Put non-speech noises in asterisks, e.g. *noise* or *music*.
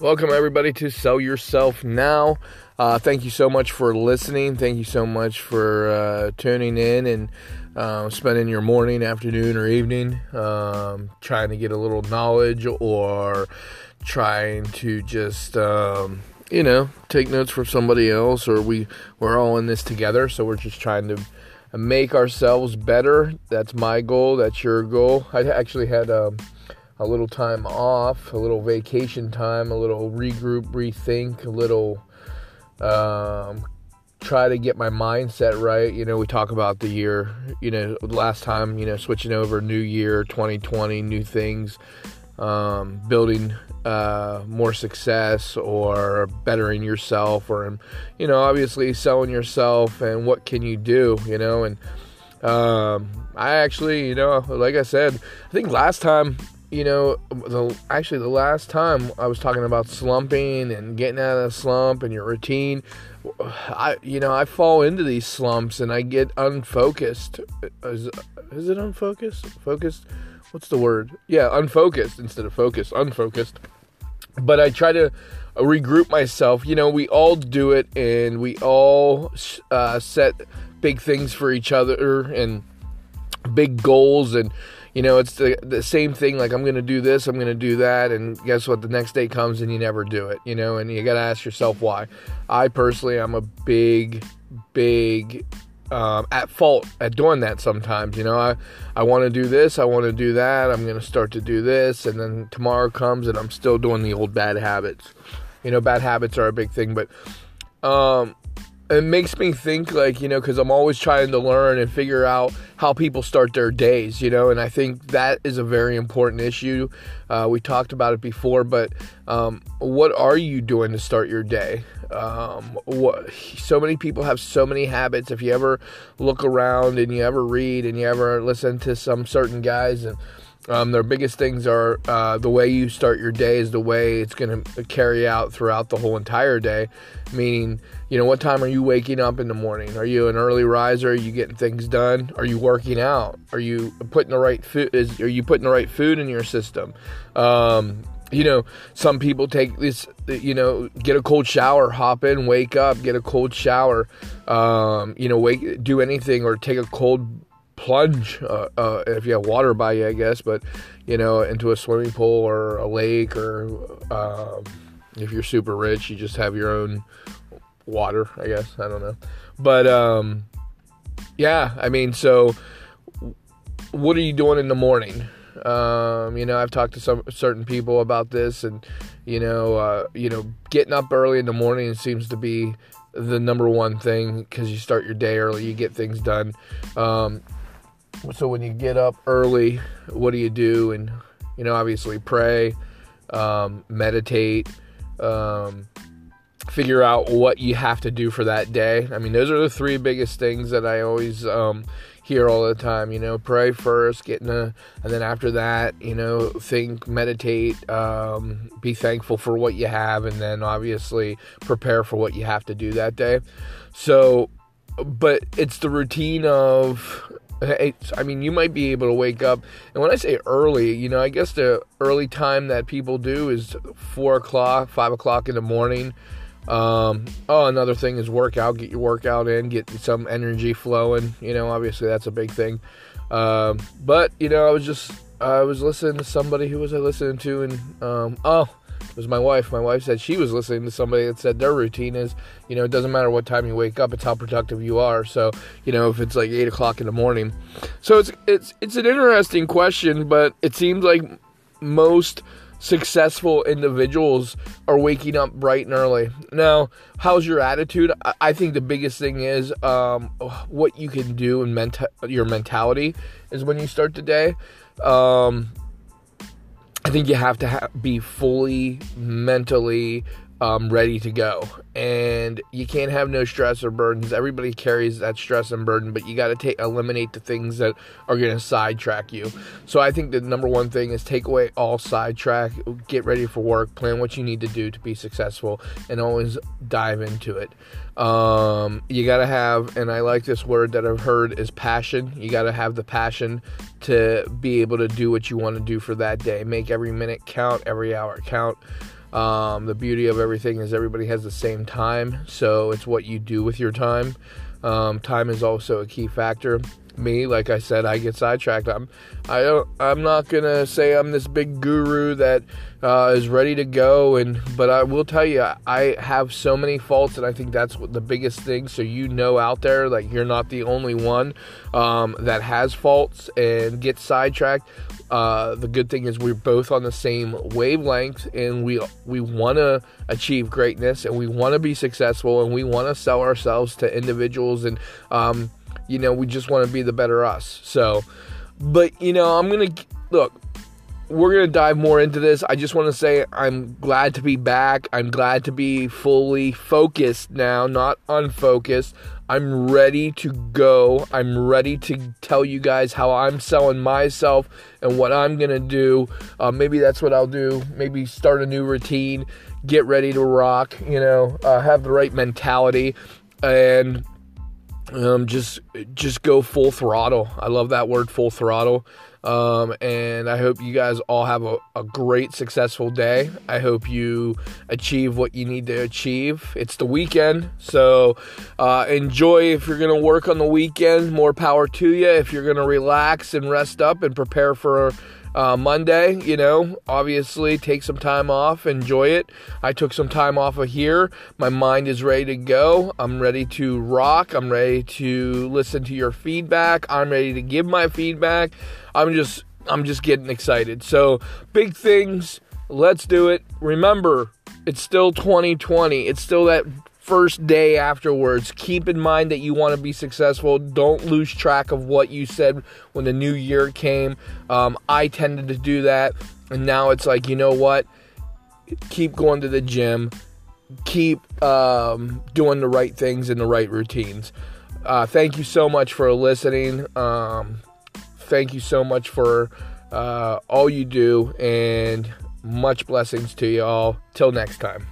Welcome, everybody, to Sell Yourself Now. Uh, thank you so much for listening. Thank you so much for uh, tuning in and uh, spending your morning, afternoon, or evening um, trying to get a little knowledge or trying to just, um, you know, take notes from somebody else. Or we, we're all in this together, so we're just trying to make ourselves better. That's my goal. That's your goal. I actually had. Um, a little time off, a little vacation time, a little regroup, rethink, a little um, try to get my mindset right. You know, we talk about the year, you know, last time, you know, switching over new year, 2020, new things, um, building uh, more success or bettering yourself, or, you know, obviously selling yourself and what can you do, you know, and um, I actually, you know, like I said, I think last time you know, the actually the last time I was talking about slumping and getting out of the slump and your routine, *sighs* I you know I fall into these slumps and I get unfocused. Is, is it unfocused? Focused? What's the word? Yeah, unfocused instead of focused. Unfocused. But I try to regroup myself. You know, we all do it, and we all uh, set big things for each other and big goals and you know, it's the, the same thing. Like, I'm to do this, I'm to do that. And guess what? The next day comes and you never do it, you know, and you got to ask yourself why. I personally, I'm a big, big, um, at fault at doing that sometimes. You know, I, I want to do this, I want to do that, I'm to start to do this. And then tomorrow comes and I'm still doing the old bad habits. You know, bad habits are a big thing, but, um, it makes me think like you know because i'm always trying to learn and figure out how people start their days you know and i think that is a very important issue. Uh, we talked about it before but um, what are you doing to start your day? Um, what, so many people have so many habits. If you ever look around and you ever read and you ever listen to some certain guys and um, their biggest things are uh, the way you start your day is the way it's going to carry out throughout the whole entire day. Meaning, you know, what time are you waking up in the morning? Are you an early riser? Are you getting things done? Are you working out? Are you putting the right food? Is are you putting the right food in your system? Um, you know, some people take this, you know, get a cold shower, hop in, wake up, get a cold shower, um, you know, wake, do anything or take a cold plunge uh, uh, if you have water by you, I guess, but you know, into a swimming pool or a lake, or um, if you're super rich, you just have your own water, I guess. I don't know, but um, yeah, I mean, so what are you doing in the morning? Um, you know, I've talked to some certain people about this, and you know, uh, you know, getting up early in the morning seems to be the number one thing because you start your day early, you get things done. Um, so when you get up early, what do you do? And you know, obviously pray, um, meditate, um, figure out what you have to do for that day. I mean, those are the three biggest things that I always um, hear all the time. You know, pray first, get in a, and then after that, you know, think, meditate, um, be thankful for what you have, and then obviously prepare for what you have to do that day. So, but it's the routine of I mean, you might be able to wake up, and when I say early, you know, I guess the early time that people do is four o'clock, five o'clock in the morning. Um, oh, another thing is workout. Get your workout in, get some energy flowing. You know, obviously that's a big thing. Um, but you know, I was just I was listening to somebody who was I listening to, and um, oh, was my wife. My wife said she was listening to somebody that said their routine is, you know, it doesn't matter what time you wake up, it's how productive you are. So, you know, if it's like eight o'clock in the morning. So it's it's it's an interesting question, but it seems like most successful individuals are waking up bright and early. Now, how's your attitude? I think the biggest thing is um, what you can do and menta- your mentality is when you start the day. Um, I think you have to ha- be fully mentally um, ready to go. And you can't have no stress or burdens. Everybody carries that stress and burden, but you got to take eliminate the things that are going to sidetrack you. So I think the number one thing is take away all sidetrack, get ready for work, plan what you need to do to be successful, and always dive into it. Um, you got to have, and I like this word that I've heard is passion. You got to have the passion to be able to do what you want to do for that day. Make every minute count, every hour count. Um, the beauty of everything is everybody has the same time, so it's what you do with your time. Um, time is also a key factor. Me, like I said, I get sidetracked. I'm, I don't, I'm not gonna say I'm this big guru that uh, is ready to go, and but I will tell you, I have so many faults, and I think that's the biggest thing. So you know out there, like you're not the only one um, that has faults and gets sidetracked. Uh, the good thing is we're both on the same wavelength, and we we want to achieve greatness, and we want to be successful, and we want to sell ourselves to individuals, and um, you know we just want to be the better us. So, but you know I'm gonna look. We're gonna dive more into this. I just want to say I'm glad to be back. I'm glad to be fully focused now, not unfocused. I'm ready to go. I'm ready to tell you guys how I'm selling myself and what I'm going to do. Uh, maybe that's what I'll do. Maybe start a new routine, get ready to rock, you know, uh, have the right mentality and um, just just go full throttle. I love that word full throttle. Um, and I hope you guys all have a, a, great, successful day. I hope you achieve what you need to achieve. It's the weekend, so uh, enjoy if you're to work on the weekend. More power to you. If you're to relax and rest up and prepare for uh, Monday, you know, obviously take some time off, enjoy it. I took some time off of here. My mind is ready to go. I'm ready to rock. I'm ready to listen to your feedback. I'm ready to give my feedback. I'm just I'm just getting excited. So, big things. Let's do it. Remember, it's still 2020. It's still that first day afterwards. Keep in mind that you want to be successful. Don't lose track of what you said when the new year came. Um, I tended to do that, and now it's like, you know what? Keep going to the gym. Keep um, doing the right things and the right routines. Uh, thank you so much for listening. Um, thank you so much for uh, all you do, and much blessings to you all. Till next time.